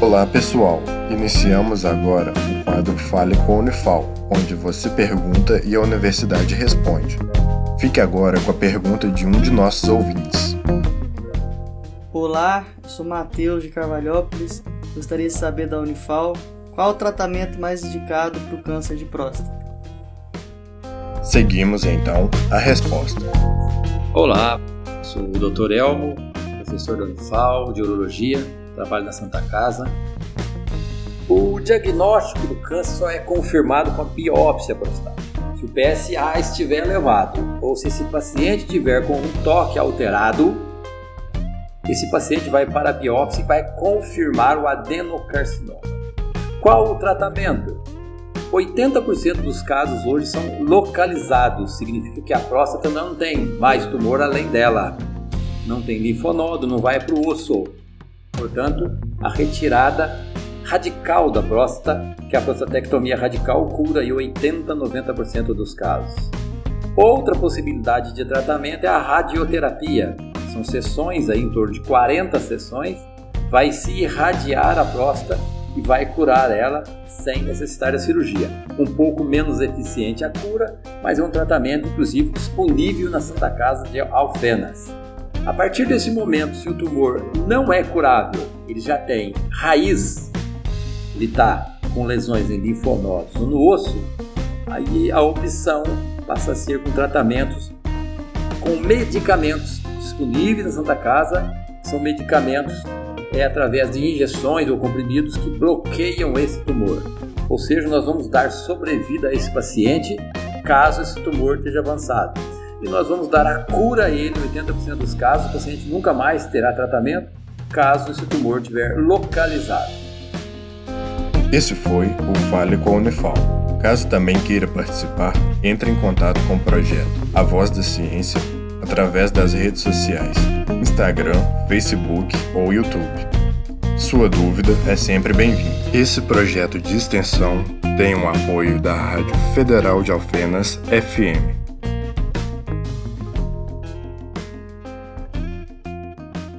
Olá pessoal, iniciamos agora o quadro Fale com a Unifal, onde você pergunta e a universidade responde. Fique agora com a pergunta de um de nossos ouvintes. Olá, eu sou Matheus de Carvalhópolis. Gostaria de saber da Unifal qual o tratamento mais indicado para o câncer de próstata. Seguimos então a resposta. Olá, sou o Dr. Elmo, professor da Unifal de Urologia, trabalho na Santa Casa. O diagnóstico do câncer só é confirmado com a biópsia prostática. Se o PSA estiver elevado ou se esse paciente tiver com um toque alterado, esse paciente vai para a biópsia e vai confirmar o adenocarcinoma. Qual o tratamento? 80% dos casos hoje são localizados, significa que a próstata não tem mais tumor além dela. Não tem linfonodo, não vai para o osso. Portanto, a retirada radical da próstata, que a prostatectomia radical cura em 80 90% dos casos. Outra possibilidade de tratamento é a radioterapia. São sessões aí em torno de 40 sessões, vai se irradiar a próstata e vai curar ela sem necessitar da cirurgia. Um pouco menos eficiente a cura, mas é um tratamento inclusive disponível na Santa Casa de Alfenas. A partir desse momento, se o tumor não é curável, ele já tem raiz, ele está com lesões em linfonodos ou no osso, aí a opção passa a ser com tratamentos com medicamentos disponíveis na Santa Casa, são medicamentos é através de injeções ou comprimidos que bloqueiam esse tumor. Ou seja, nós vamos dar sobrevida a esse paciente caso esse tumor esteja avançado e nós vamos dar a cura a ele em 80% dos casos. O paciente nunca mais terá tratamento caso esse tumor estiver localizado. Esse foi o Fale com a Unifal. Caso também queira participar, entre em contato com o projeto A Voz da Ciência através das redes sociais, Instagram, Facebook ou YouTube. Sua dúvida é sempre bem-vinda. Esse projeto de extensão tem o apoio da Rádio Federal de Alfenas FM